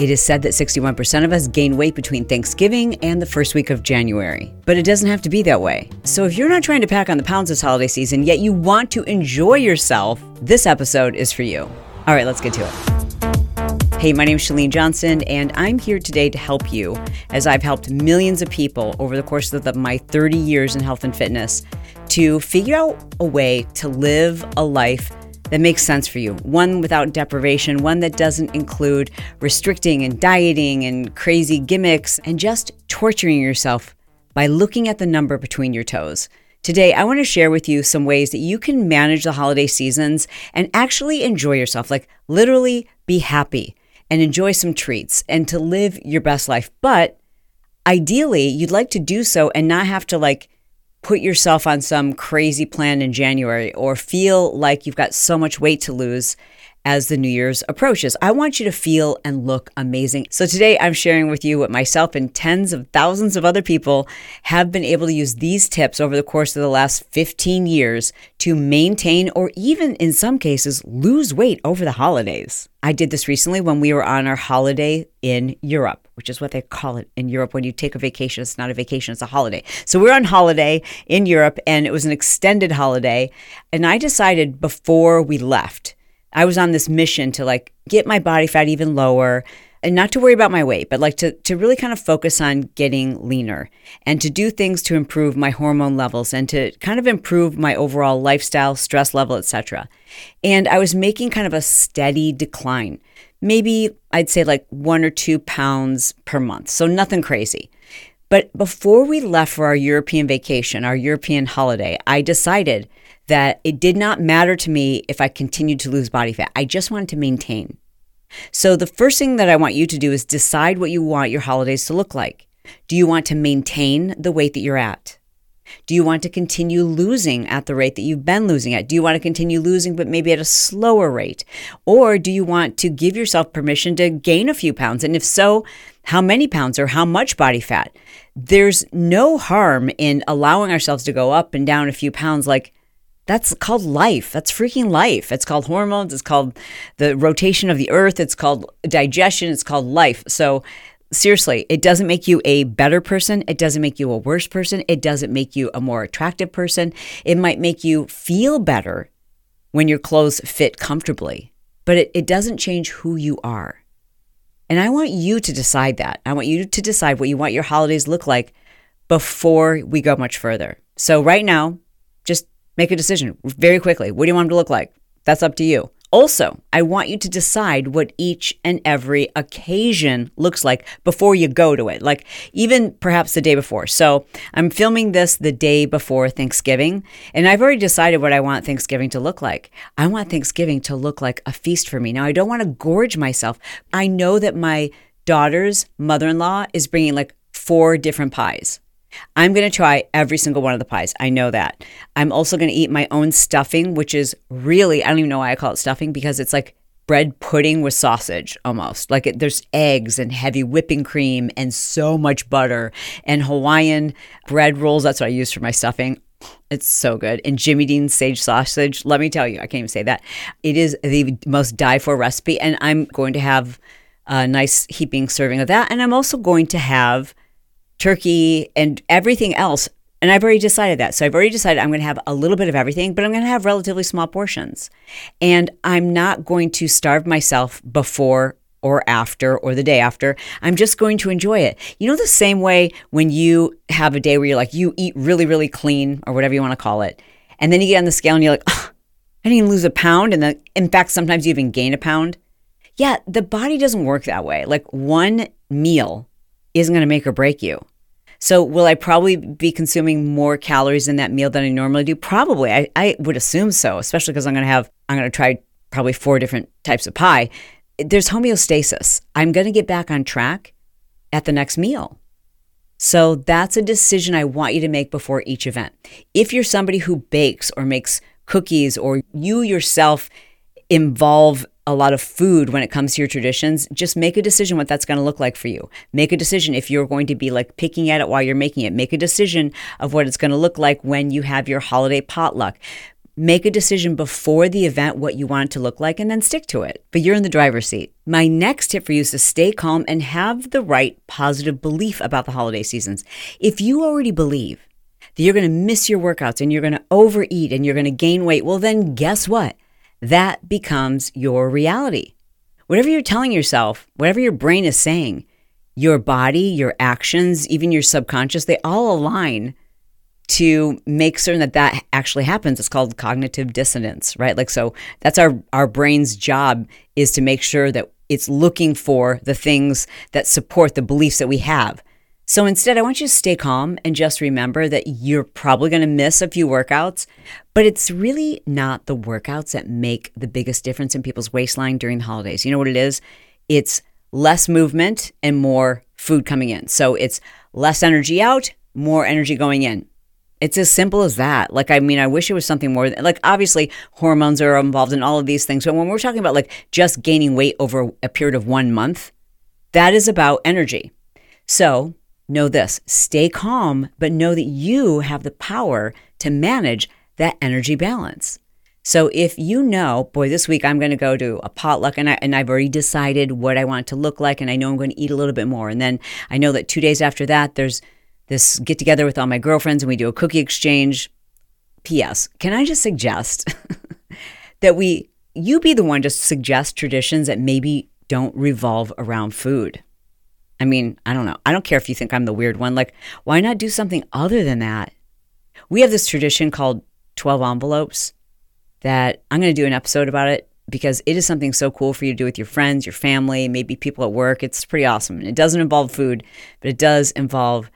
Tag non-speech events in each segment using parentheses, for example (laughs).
It is said that 61% of us gain weight between Thanksgiving and the first week of January. But it doesn't have to be that way. So if you're not trying to pack on the pounds this holiday season, yet you want to enjoy yourself, this episode is for you. All right, let's get to it. Hey, my name is Chalene Johnson, and I'm here today to help you as I've helped millions of people over the course of the, my 30 years in health and fitness to figure out a way to live a life that makes sense for you. One without deprivation, one that doesn't include restricting and dieting and crazy gimmicks and just torturing yourself by looking at the number between your toes. Today, I want to share with you some ways that you can manage the holiday seasons and actually enjoy yourself, like literally be happy and enjoy some treats and to live your best life. But ideally, you'd like to do so and not have to like put yourself on some crazy plan in January or feel like you've got so much weight to lose as the New Year's approaches. I want you to feel and look amazing. So today I'm sharing with you what myself and tens of thousands of other people have been able to use these tips over the course of the last 15 years to maintain or even in some cases lose weight over the holidays. I did this recently when we were on our holiday in Europe, which is what they call it in Europe. When you take a vacation, it's not a vacation, it's a holiday. So we we're on holiday in Europe and it was an extended holiday. And I decided before we left, I was on this mission to like get my body fat even lower and not to worry about my weight, but like to, to really kind of focus on getting leaner and to do things to improve my hormone levels and to kind of improve my overall lifestyle, stress level, etc. And I was making kind of a steady decline. Maybe I'd say like one or two pounds per month. So nothing crazy. But before we left for our European vacation, our European holiday, I decided that it did not matter to me if I continued to lose body fat. I just wanted to maintain. So, the first thing that I want you to do is decide what you want your holidays to look like. Do you want to maintain the weight that you're at? Do you want to continue losing at the rate that you've been losing at? Do you want to continue losing, but maybe at a slower rate? Or do you want to give yourself permission to gain a few pounds? And if so, how many pounds or how much body fat? There's no harm in allowing ourselves to go up and down a few pounds like that's called life. That's freaking life. It's called hormones. It's called the rotation of the earth. It's called digestion. It's called life. So, seriously, it doesn't make you a better person. It doesn't make you a worse person. It doesn't make you a more attractive person. It might make you feel better when your clothes fit comfortably, but it, it doesn't change who you are. And I want you to decide that. I want you to decide what you want your holidays look like before we go much further. So, right now, just Make a decision very quickly. What do you want them to look like? That's up to you. Also, I want you to decide what each and every occasion looks like before you go to it, like even perhaps the day before. So, I'm filming this the day before Thanksgiving, and I've already decided what I want Thanksgiving to look like. I want Thanksgiving to look like a feast for me. Now, I don't want to gorge myself. I know that my daughter's mother in law is bringing like four different pies. I'm going to try every single one of the pies. I know that. I'm also going to eat my own stuffing, which is really, I don't even know why I call it stuffing because it's like bread pudding with sausage almost. Like it, there's eggs and heavy whipping cream and so much butter and Hawaiian bread rolls. That's what I use for my stuffing. It's so good. And Jimmy Dean's sage sausage, let me tell you, I can't even say that. It is the most die for recipe. And I'm going to have a nice heaping serving of that. And I'm also going to have turkey, and everything else. And I've already decided that. So I've already decided I'm going to have a little bit of everything, but I'm going to have relatively small portions. And I'm not going to starve myself before or after or the day after. I'm just going to enjoy it. You know, the same way when you have a day where you're like, you eat really, really clean or whatever you want to call it. And then you get on the scale and you're like, oh, I didn't even lose a pound. And then, in fact, sometimes you even gain a pound. Yeah, the body doesn't work that way. Like one meal isn't going to make or break you. So, will I probably be consuming more calories in that meal than I normally do? Probably. I, I would assume so, especially because I'm going to have, I'm going to try probably four different types of pie. There's homeostasis. I'm going to get back on track at the next meal. So, that's a decision I want you to make before each event. If you're somebody who bakes or makes cookies or you yourself involve a lot of food when it comes to your traditions, just make a decision what that's going to look like for you. Make a decision if you're going to be like picking at it while you're making it. Make a decision of what it's going to look like when you have your holiday potluck. Make a decision before the event what you want it to look like and then stick to it. But you're in the driver's seat. My next tip for you is to stay calm and have the right positive belief about the holiday seasons. If you already believe that you're going to miss your workouts and you're going to overeat and you're going to gain weight, well, then guess what? That becomes your reality. Whatever you're telling yourself, whatever your brain is saying, your body, your actions, even your subconscious, they all align to make certain that that actually happens. It's called cognitive dissonance, right? Like, so that's our, our brain's job is to make sure that it's looking for the things that support the beliefs that we have. So instead, I want you to stay calm and just remember that you're probably going to miss a few workouts, but it's really not the workouts that make the biggest difference in people's waistline during the holidays. You know what it is? It's less movement and more food coming in. So it's less energy out, more energy going in. It's as simple as that. Like, I mean, I wish it was something more than, like, obviously, hormones are involved in all of these things. But when we're talking about like just gaining weight over a period of one month, that is about energy. So, know this stay calm, but know that you have the power to manage that energy balance. So if you know, boy, this week I'm going to go to a potluck and, I, and I've already decided what I want to look like, and I know I'm going to eat a little bit more. And then I know that two days after that, there's this get together with all my girlfriends and we do a cookie exchange. P.S. Can I just suggest (laughs) that we, you be the one to suggest traditions that maybe don't revolve around food? I mean, I don't know. I don't care if you think I'm the weird one. Like, why not do something other than that? We have this tradition called 12 envelopes that I'm going to do an episode about it because it is something so cool for you to do with your friends, your family, maybe people at work. It's pretty awesome. And it doesn't involve food, but it does involve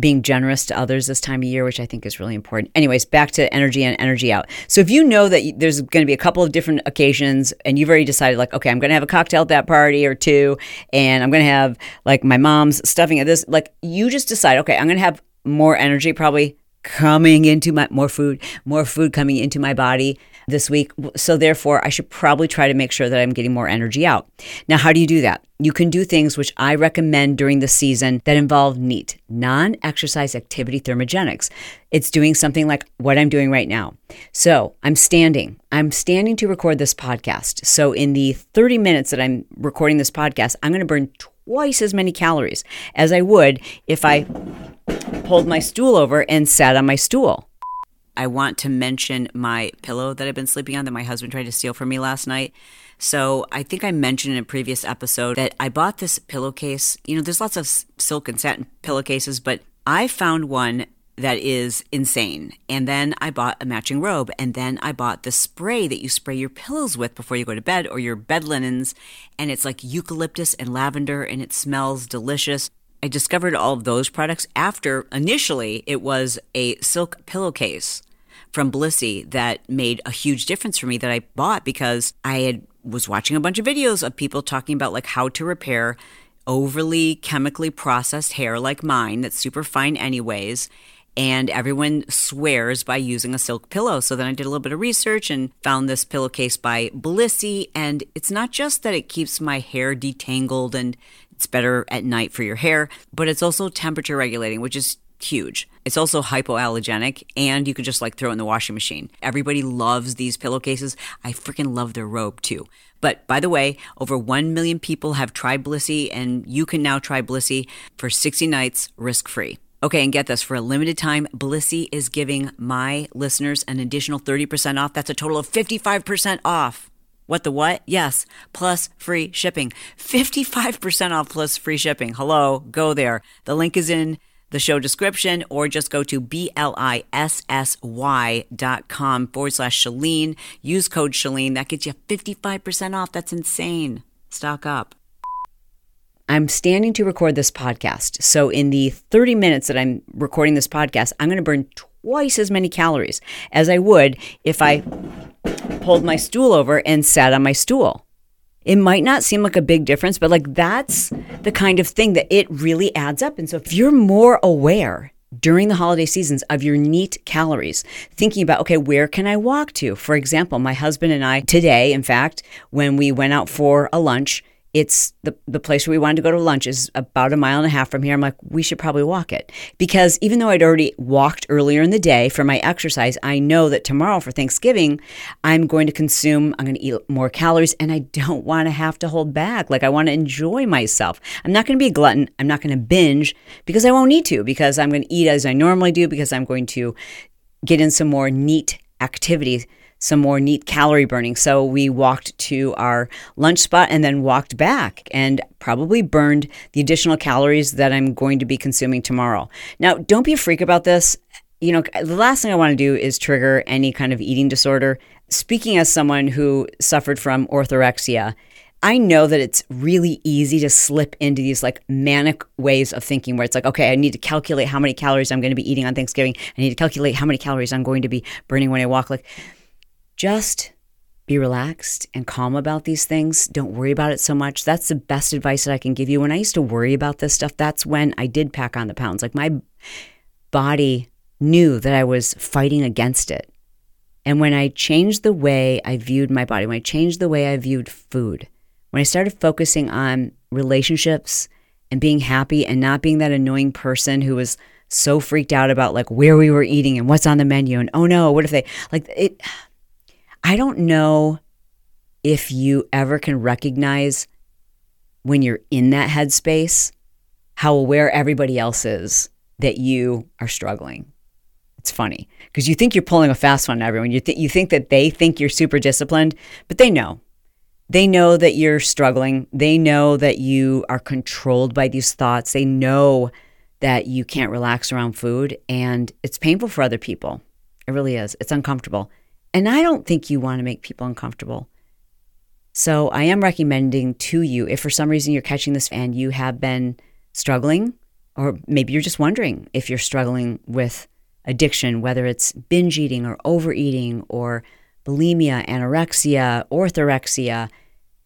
being generous to others this time of year, which I think is really important. Anyways, back to energy and energy out. So if you know that there's going to be a couple of different occasions and you've already decided, like, okay, I'm going to have a cocktail at that party or two, and I'm going to have like my mom's stuffing at this, like, you just decide, okay, I'm going to have more energy probably coming into my more food, more food coming into my body this week. So therefore, I should probably try to make sure that I'm getting more energy out. Now, how do you do that? You can do things which I recommend during the season that involve NEAT, non exercise activity thermogenics. It's doing something like what I'm doing right now. So I'm standing. I'm standing to record this podcast. So in the 30 minutes that I'm recording this podcast, I'm going to burn twice as many calories as I would if I pulled my stool over and sat on my stool. I want to mention my pillow that I've been sleeping on that my husband tried to steal from me last night. So I think I mentioned in a previous episode that I bought this pillowcase. You know, there's lots of silk and satin pillowcases, but I found one that is insane. And then I bought a matching robe, and then I bought the spray that you spray your pillows with before you go to bed or your bed linens. And it's like eucalyptus and lavender, and it smells delicious. I discovered all of those products after initially it was a silk pillowcase from Blissy that made a huge difference for me that I bought because I had was watching a bunch of videos of people talking about like how to repair overly chemically processed hair like mine that's super fine anyways and everyone swears by using a silk pillow. So then I did a little bit of research and found this pillowcase by Blissy. And it's not just that it keeps my hair detangled and it's better at night for your hair, but it's also temperature regulating, which is huge. It's also hypoallergenic and you could just like throw it in the washing machine. Everybody loves these pillowcases. I freaking love their robe too. But by the way, over 1 million people have tried Blissy and you can now try Blissy for 60 nights risk free. Okay, and get this for a limited time, Blissy is giving my listeners an additional 30% off. That's a total of 55% off. What the what? Yes, plus free shipping. 55% off plus free shipping. Hello, go there. The link is in the show description or just go to B-L-I-S-S-Y dot com forward slash Chalene. Use code Chalene. That gets you 55% off. That's insane. Stock up. I'm standing to record this podcast. So in the 30 minutes that I'm recording this podcast, I'm going to burn twice as many calories as I would if I pulled my stool over and sat on my stool. It might not seem like a big difference, but like that's the kind of thing that it really adds up. And so if you're more aware during the holiday seasons of your neat calories, thinking about, okay, where can I walk to? For example, my husband and I today, in fact, when we went out for a lunch, it's the, the place where we wanted to go to lunch is about a mile and a half from here. I'm like, we should probably walk it. Because even though I'd already walked earlier in the day for my exercise, I know that tomorrow for Thanksgiving, I'm going to consume, I'm going to eat more calories, and I don't want to have to hold back. Like, I want to enjoy myself. I'm not going to be a glutton. I'm not going to binge because I won't need to, because I'm going to eat as I normally do, because I'm going to get in some more neat activities some more neat calorie burning. So we walked to our lunch spot and then walked back and probably burned the additional calories that I'm going to be consuming tomorrow. Now, don't be a freak about this. You know, the last thing I want to do is trigger any kind of eating disorder. Speaking as someone who suffered from orthorexia, I know that it's really easy to slip into these like manic ways of thinking where it's like, okay, I need to calculate how many calories I'm going to be eating on Thanksgiving. I need to calculate how many calories I'm going to be burning when I walk. Like, just be relaxed and calm about these things. Don't worry about it so much. That's the best advice that I can give you. When I used to worry about this stuff, that's when I did pack on the pounds. Like my body knew that I was fighting against it. And when I changed the way I viewed my body, when I changed the way I viewed food, when I started focusing on relationships and being happy and not being that annoying person who was so freaked out about like where we were eating and what's on the menu and oh no, what if they like it I don't know if you ever can recognize when you're in that headspace how aware everybody else is that you are struggling. It's funny because you think you're pulling a fast one on everyone. You, th- you think that they think you're super disciplined, but they know. They know that you're struggling. They know that you are controlled by these thoughts. They know that you can't relax around food, and it's painful for other people. It really is. It's uncomfortable. And I don't think you want to make people uncomfortable. So I am recommending to you if for some reason you're catching this and you have been struggling, or maybe you're just wondering if you're struggling with addiction, whether it's binge eating or overeating or bulimia, anorexia, orthorexia.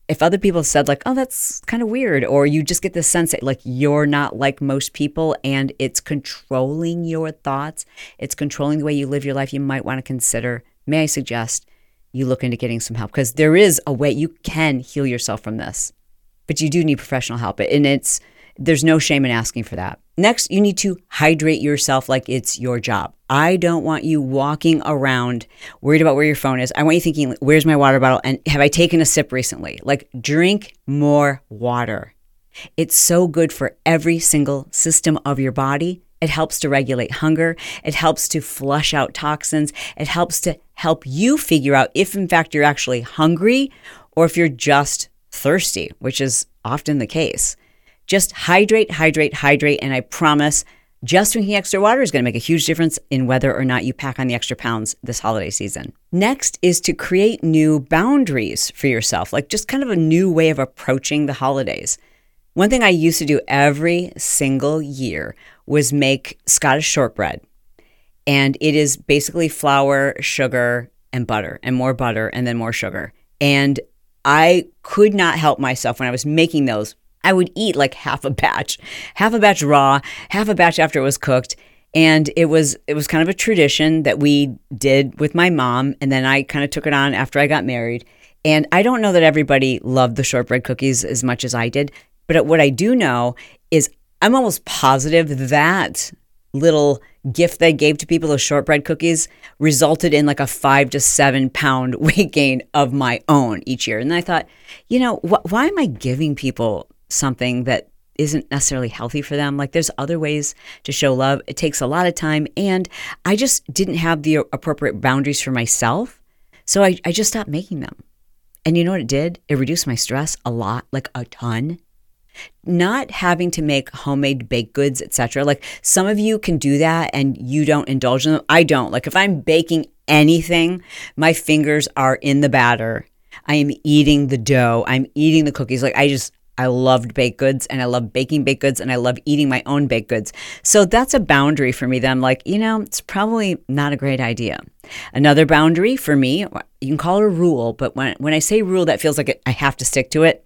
If other people said, like, oh, that's kind of weird, or you just get the sense that, like, you're not like most people and it's controlling your thoughts, it's controlling the way you live your life, you might want to consider may I suggest you look into getting some help because there is a way you can heal yourself from this, but you do need professional help. And it's, there's no shame in asking for that. Next, you need to hydrate yourself like it's your job. I don't want you walking around worried about where your phone is. I want you thinking, where's my water bottle? And have I taken a sip recently? Like, drink more water. It's so good for every single system of your body it helps to regulate hunger. It helps to flush out toxins. It helps to help you figure out if, in fact, you're actually hungry or if you're just thirsty, which is often the case. Just hydrate, hydrate, hydrate. And I promise just drinking extra water is going to make a huge difference in whether or not you pack on the extra pounds this holiday season. Next is to create new boundaries for yourself, like just kind of a new way of approaching the holidays. One thing I used to do every single year was make Scottish shortbread. And it is basically flour, sugar, and butter, and more butter, and then more sugar. And I could not help myself when I was making those. I would eat like half a batch, half a batch raw, half a batch after it was cooked. And it was it was kind of a tradition that we did with my mom, and then I kind of took it on after I got married. And I don't know that everybody loved the shortbread cookies as much as I did, but what I do know is I'm almost positive that little gift they gave to people, those shortbread cookies, resulted in like a five to seven pound (laughs) weight gain of my own each year. And I thought, you know, wh- why am I giving people something that isn't necessarily healthy for them? Like, there's other ways to show love. It takes a lot of time. And I just didn't have the appropriate boundaries for myself. So I, I just stopped making them. And you know what it did? It reduced my stress a lot, like a ton not having to make homemade baked goods, etc. Like some of you can do that and you don't indulge in them. I don't. Like if I'm baking anything, my fingers are in the batter. I am eating the dough. I'm eating the cookies. Like I just I loved baked goods and I love baking baked goods and I love eating my own baked goods. So that's a boundary for me that I'm like, you know, it's probably not a great idea. Another boundary for me, you can call it a rule, but when, when I say rule, that feels like I have to stick to it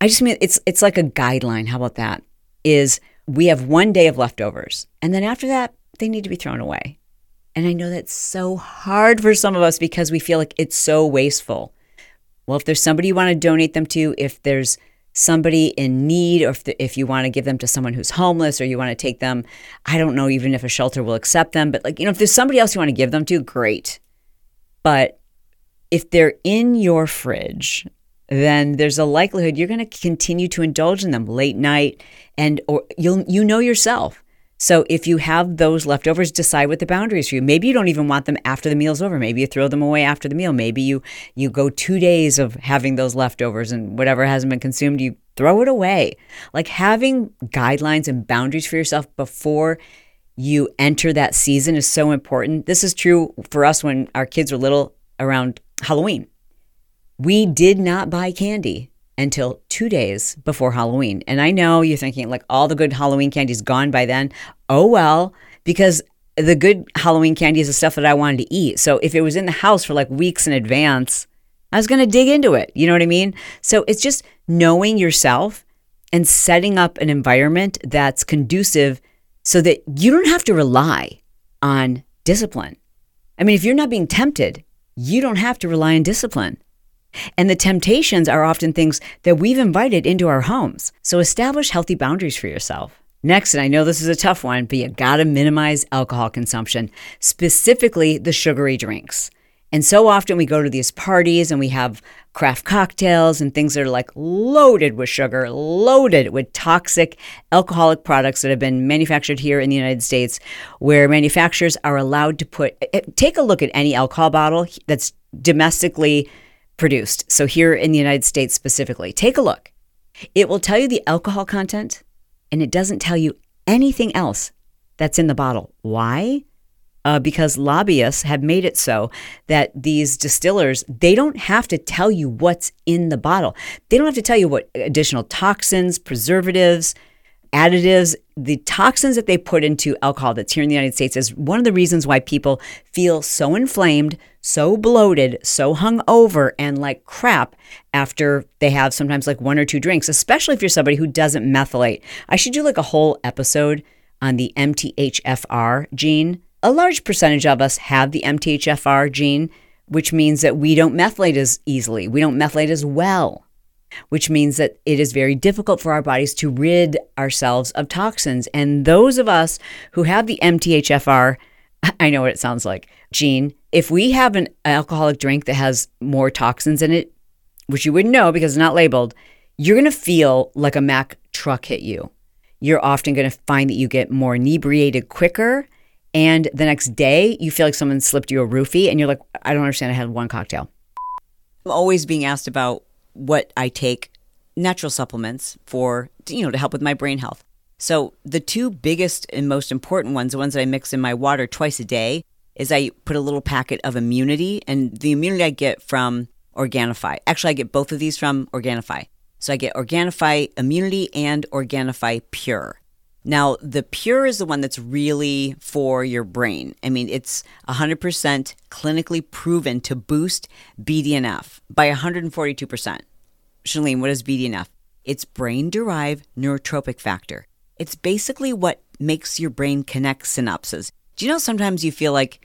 I just mean it's it's like a guideline. How about that? Is we have one day of leftovers, and then after that, they need to be thrown away. And I know that's so hard for some of us because we feel like it's so wasteful. Well, if there's somebody you want to donate them to, if there's somebody in need or if, the, if you want to give them to someone who's homeless or you want to take them i don't know even if a shelter will accept them but like you know if there's somebody else you want to give them to great but if they're in your fridge then there's a likelihood you're going to continue to indulge in them late night and or you'll you know yourself so if you have those leftovers, decide what the boundaries for you. Maybe you don't even want them after the meal's over. Maybe you throw them away after the meal. Maybe you you go two days of having those leftovers and whatever hasn't been consumed, you throw it away. Like having guidelines and boundaries for yourself before you enter that season is so important. This is true for us when our kids were little around Halloween. We did not buy candy until two days before Halloween. And I know you're thinking, like, all the good Halloween candy's gone by then. Oh, well, because the good Halloween candy is the stuff that I wanted to eat. So if it was in the house for like weeks in advance, I was going to dig into it. You know what I mean? So it's just knowing yourself and setting up an environment that's conducive so that you don't have to rely on discipline. I mean, if you're not being tempted, you don't have to rely on discipline. And the temptations are often things that we've invited into our homes. So establish healthy boundaries for yourself. Next, and I know this is a tough one, but you gotta minimize alcohol consumption, specifically the sugary drinks. And so often we go to these parties and we have craft cocktails and things that are like loaded with sugar, loaded with toxic alcoholic products that have been manufactured here in the United States, where manufacturers are allowed to put, eh, take a look at any alcohol bottle that's domestically produced. So, here in the United States specifically, take a look. It will tell you the alcohol content and it doesn't tell you anything else that's in the bottle. Why? Uh, because lobbyists have made it so that these distillers they don't have to tell you what's in the bottle they don't have to tell you what additional toxins preservatives additives, the toxins that they put into alcohol that's here in the United States is one of the reasons why people feel so inflamed, so bloated, so hung over, and like crap after they have sometimes like one or two drinks, especially if you're somebody who doesn't methylate. I should do like a whole episode on the MTHFR gene. A large percentage of us have the MTHFR gene, which means that we don't methylate as easily, we don't methylate as well which means that it is very difficult for our bodies to rid ourselves of toxins. And those of us who have the MTHFR, (laughs) I know what it sounds like, gene, if we have an alcoholic drink that has more toxins in it, which you wouldn't know because it's not labeled, you're going to feel like a Mack truck hit you. You're often going to find that you get more inebriated quicker. And the next day, you feel like someone slipped you a roofie and you're like, I don't understand. I had one cocktail. I'm always being asked about what I take natural supplements for, you know, to help with my brain health. So the two biggest and most important ones, the ones that I mix in my water twice a day, is I put a little packet of immunity, and the immunity I get from Organifi. Actually, I get both of these from Organifi. So I get Organifi Immunity and Organifi Pure. Now, the Pure is the one that's really for your brain. I mean, it's 100% clinically proven to boost BDNF by 142%. Chalene, what is BDNF? It's brain derived neurotrophic factor. It's basically what makes your brain connect synapses. Do you know sometimes you feel like,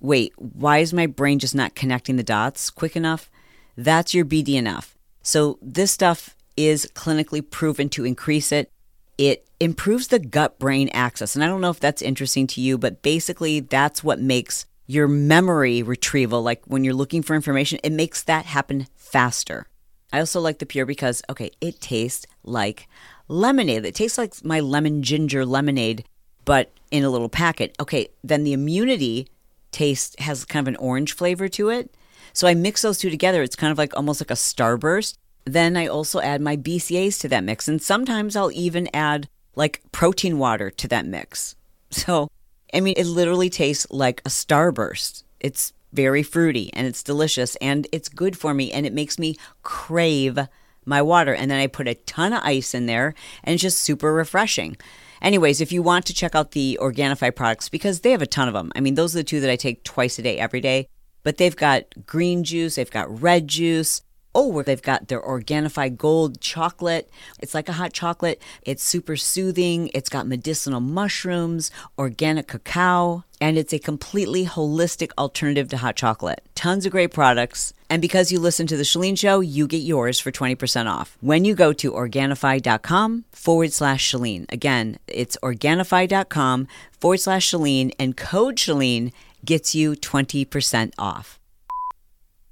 wait, why is my brain just not connecting the dots quick enough? That's your BDNF. So this stuff is clinically proven to increase it. It improves the gut brain axis. And I don't know if that's interesting to you, but basically that's what makes your memory retrieval, like when you're looking for information, it makes that happen faster. I also like the pure because, okay, it tastes like lemonade. It tastes like my lemon ginger lemonade, but in a little packet. Okay, then the immunity taste has kind of an orange flavor to it. So I mix those two together. It's kind of like almost like a starburst. Then I also add my BCAs to that mix. And sometimes I'll even add like protein water to that mix. (laughs) So, I mean, it literally tastes like a starburst. It's very fruity and it's delicious and it's good for me and it makes me crave my water. And then I put a ton of ice in there and it's just super refreshing. Anyways, if you want to check out the Organifi products, because they have a ton of them. I mean, those are the two that I take twice a day, every day. But they've got green juice, they've got red juice. Oh, they've got their Organifi Gold chocolate. It's like a hot chocolate. It's super soothing. It's got medicinal mushrooms, organic cacao, and it's a completely holistic alternative to hot chocolate. Tons of great products. And because you listen to The Chalene Show, you get yours for 20% off when you go to Organifi.com forward slash Chalene. Again, it's Organifi.com forward slash Chalene, and code Chalene gets you 20% off.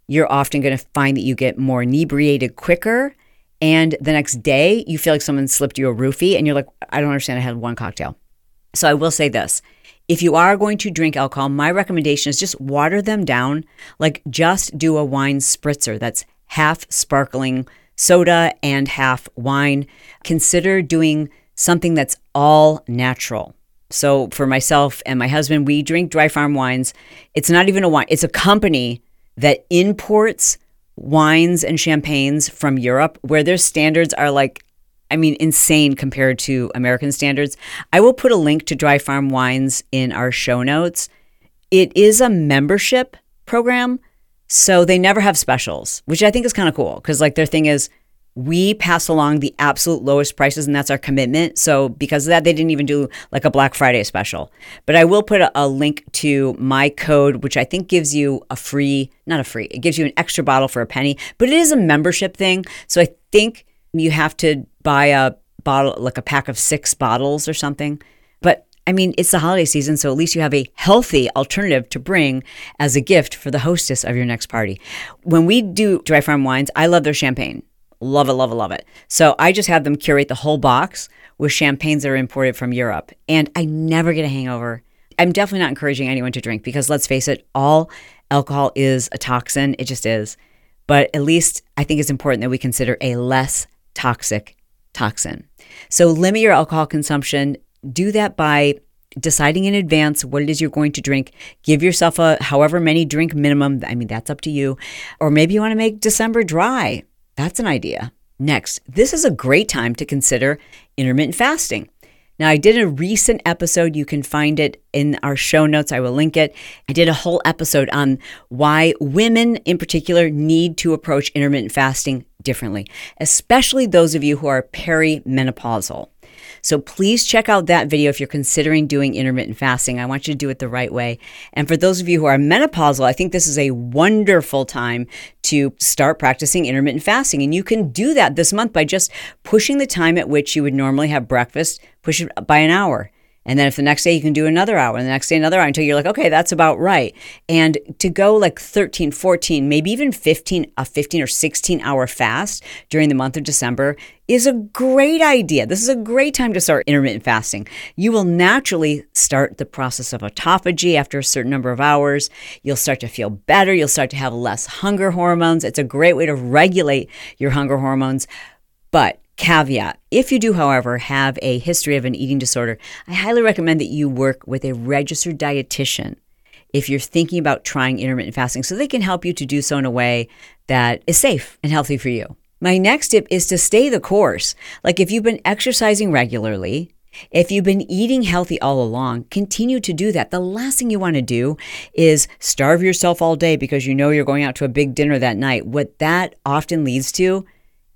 You're often going to find that you get more inebriated quicker. And the next day, you feel like someone slipped you a roofie, and you're like, I don't understand. I had one cocktail. So I will say this if you are going to drink alcohol, my recommendation is just water them down. Like just do a wine spritzer that's half sparkling soda and half wine. Consider doing something that's all natural. So for myself and my husband, we drink dry farm wines. It's not even a wine, it's a company that imports wines and champagnes from Europe where their standards are like I mean, insane compared to American standards. I will put a link to Dry Farm Wines in our show notes. It is a membership program, so they never have specials, which I think is kind of cool because, like, their thing is we pass along the absolute lowest prices, and that's our commitment. So, because of that, they didn't even do like a Black Friday special. But I will put a, a link to my code, which I think gives you a free, not a free, it gives you an extra bottle for a penny, but it is a membership thing. So, I think you have to buy a bottle, like a pack of six bottles or something. But I mean, it's the holiday season, so at least you have a healthy alternative to bring as a gift for the hostess of your next party. When we do dry farm wines, I love their champagne. Love it, love it, love it. So I just have them curate the whole box with champagnes that are imported from Europe. And I never get a hangover. I'm definitely not encouraging anyone to drink because let's face it, all alcohol is a toxin. It just is. But at least I think it's important that we consider a less toxic toxin. So limit your alcohol consumption. Do that by deciding in advance what it is you're going to drink. Give yourself a however many drink minimum. I mean, that's up to you. Or maybe you want to make December dry. That's an idea. Next, this is a great time to consider intermittent fasting. Now, I did a recent episode. You can find it in our show notes. I will link it. I did a whole episode on why women in particular need to approach intermittent fasting differently, especially those of you who are perimenopausal. So please check out that video if you're considering doing intermittent fasting. I want you to do it the right way. And for those of you who are menopausal, I think this is a wonderful time to start practicing intermittent fasting. And you can do that this month by just pushing the time at which you would normally have breakfast, push it by an hour. And then if the next day you can do another hour and the next day another hour until you're like, okay, that's about right. And to go like 13, 14, maybe even 15, a 15 or 16 hour fast during the month of December is a great idea. This is a great time to start intermittent fasting. You will naturally start the process of autophagy after a certain number of hours. You'll start to feel better. You'll start to have less hunger hormones. It's a great way to regulate your hunger hormones. But Caveat If you do, however, have a history of an eating disorder, I highly recommend that you work with a registered dietitian if you're thinking about trying intermittent fasting so they can help you to do so in a way that is safe and healthy for you. My next tip is to stay the course. Like if you've been exercising regularly, if you've been eating healthy all along, continue to do that. The last thing you want to do is starve yourself all day because you know you're going out to a big dinner that night. What that often leads to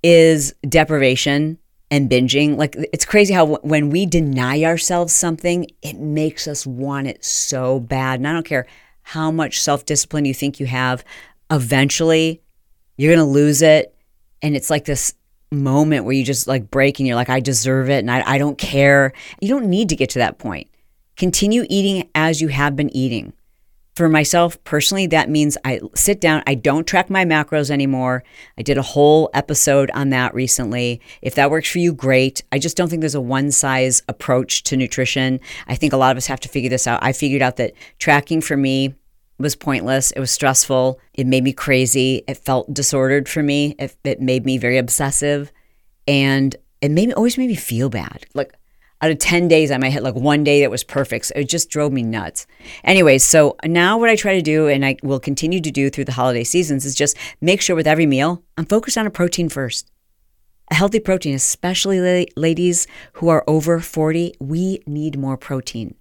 is deprivation and binging. Like it's crazy how when we deny ourselves something, it makes us want it so bad. And I don't care how much self discipline you think you have, eventually you're going to lose it. And it's like this moment where you just like break and you're like, I deserve it and I, I don't care. You don't need to get to that point. Continue eating as you have been eating. For myself personally, that means I sit down, I don't track my macros anymore. I did a whole episode on that recently. If that works for you, great. I just don't think there's a one size approach to nutrition. I think a lot of us have to figure this out. I figured out that tracking for me was pointless. It was stressful. It made me crazy. It felt disordered for me. It, it made me very obsessive. And it made me always made me feel bad. Like out of 10 days, I might hit like one day that was perfect. So it just drove me nuts. Anyways, so now what I try to do, and I will continue to do through the holiday seasons, is just make sure with every meal, I'm focused on a protein first. A healthy protein, especially ladies who are over 40, we need more protein.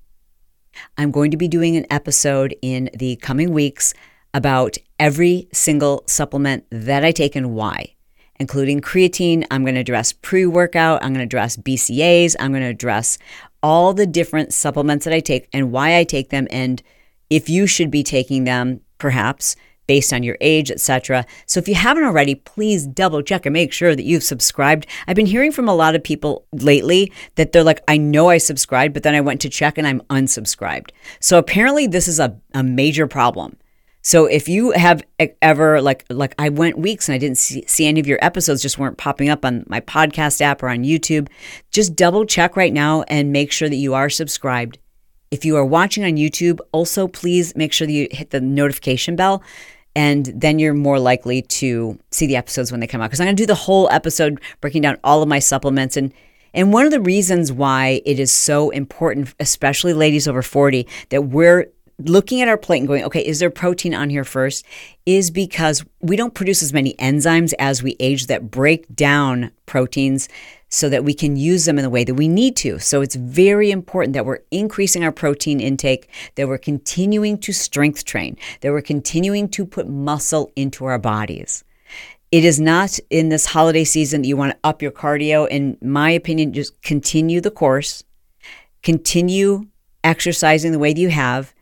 I'm going to be doing an episode in the coming weeks about every single supplement that I take and why. Including creatine. I'm going to address pre workout. I'm going to address BCAs. I'm going to address all the different supplements that I take and why I take them and if you should be taking them, perhaps based on your age, etc. So if you haven't already, please double check and make sure that you've subscribed. I've been hearing from a lot of people lately that they're like, I know I subscribed, but then I went to check and I'm unsubscribed. So apparently this is a, a major problem. So if you have ever like like I went weeks and I didn't see, see any of your episodes just weren't popping up on my podcast app or on YouTube, just double check right now and make sure that you are subscribed. If you are watching on YouTube, also please make sure that you hit the notification bell and then you're more likely to see the episodes when they come out because I'm going to do the whole episode breaking down all of my supplements and and one of the reasons why it is so important especially ladies over 40 that we're looking at our plate and going, okay, is there protein on here first? Is because we don't produce as many enzymes as we age that break down proteins so that we can use them in the way that we need to. So it's very important that we're increasing our protein intake, that we're continuing to strength train, that we're continuing to put muscle into our bodies. It is not in this holiday season that you want to up your cardio. In my opinion, just continue the course, continue exercising the way that you have,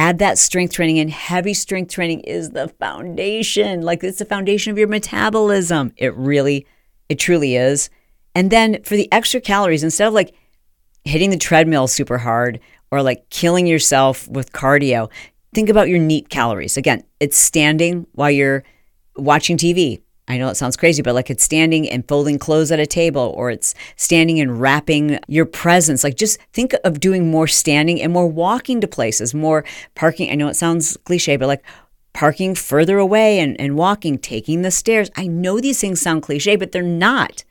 add that strength training in. Heavy strength training is the foundation. Like it's the foundation of your metabolism. It really, it truly is. And then for the extra calories, instead of like hitting the treadmill super hard or like killing yourself with cardio, think about your neat calories. Again, it's standing while you're watching TV. I know it sounds crazy, but like it's standing and folding clothes at a table, or it's standing and wrapping your presents. Like just think of doing more standing and more walking to places, more parking. I know it sounds cliche, but like parking further away and, and walking, taking the stairs. I know these things sound cliche, but they're not.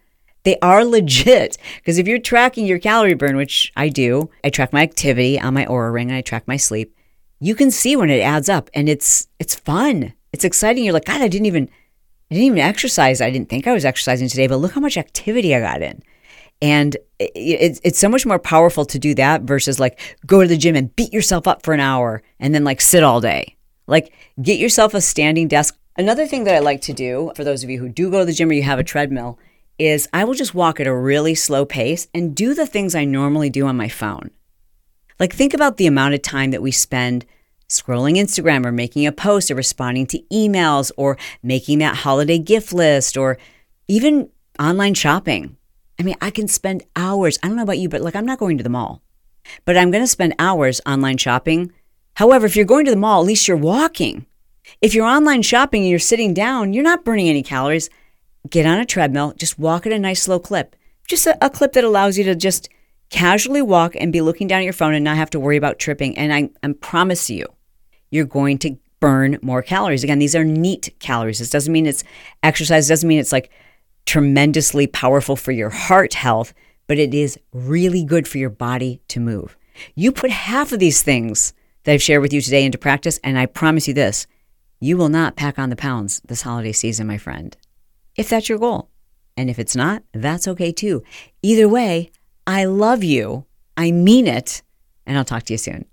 They are legit. Because if you're tracking your calorie burn, which I do, I track my activity on my Oura ring and I track my sleep. You can see when it adds up and it's it's fun. It's exciting. You're like, God, I didn't even I didn't even exercise. I didn't think I was exercising today, but look how much activity I got in. And it's it's so much more powerful to do that versus like go to the gym and beat yourself up for an hour and then like sit all day. Like get yourself a standing desk. Another thing that I like to do for those of you who do go to the gym or you have a treadmill is I will just walk at a really slow pace and do the things I normally do on my phone. Like think about the amount of time that we spend scrolling Instagram or making a post or responding to emails or making that holiday gift list or even online shopping. I mean, I can spend hours. I don't know about you, but like I'm not going to the mall, but I'm going to spend hours online shopping. However, if you're going to the mall, at least you're walking. If you're online shopping and you're sitting down, you're not burning any calories. Get on a treadmill, just walk at a nice slow clip. Just a, a clip that allows you to just casually walk and be looking down at your phone and not have to worry about tripping. And I, I promise you, you're going to burn more calories. Again, these are neat calories. This doesn't mean it's exercise, doesn't mean it's like tremendously powerful for your heart health, but it is really good for your body to move. You put half of these things that I've shared with you today into practice, and I promise you this you will not pack on the pounds this holiday season, my friend, if that's your goal. And if it's not, that's okay too. Either way, I love you. I mean it. And I'll talk to you soon.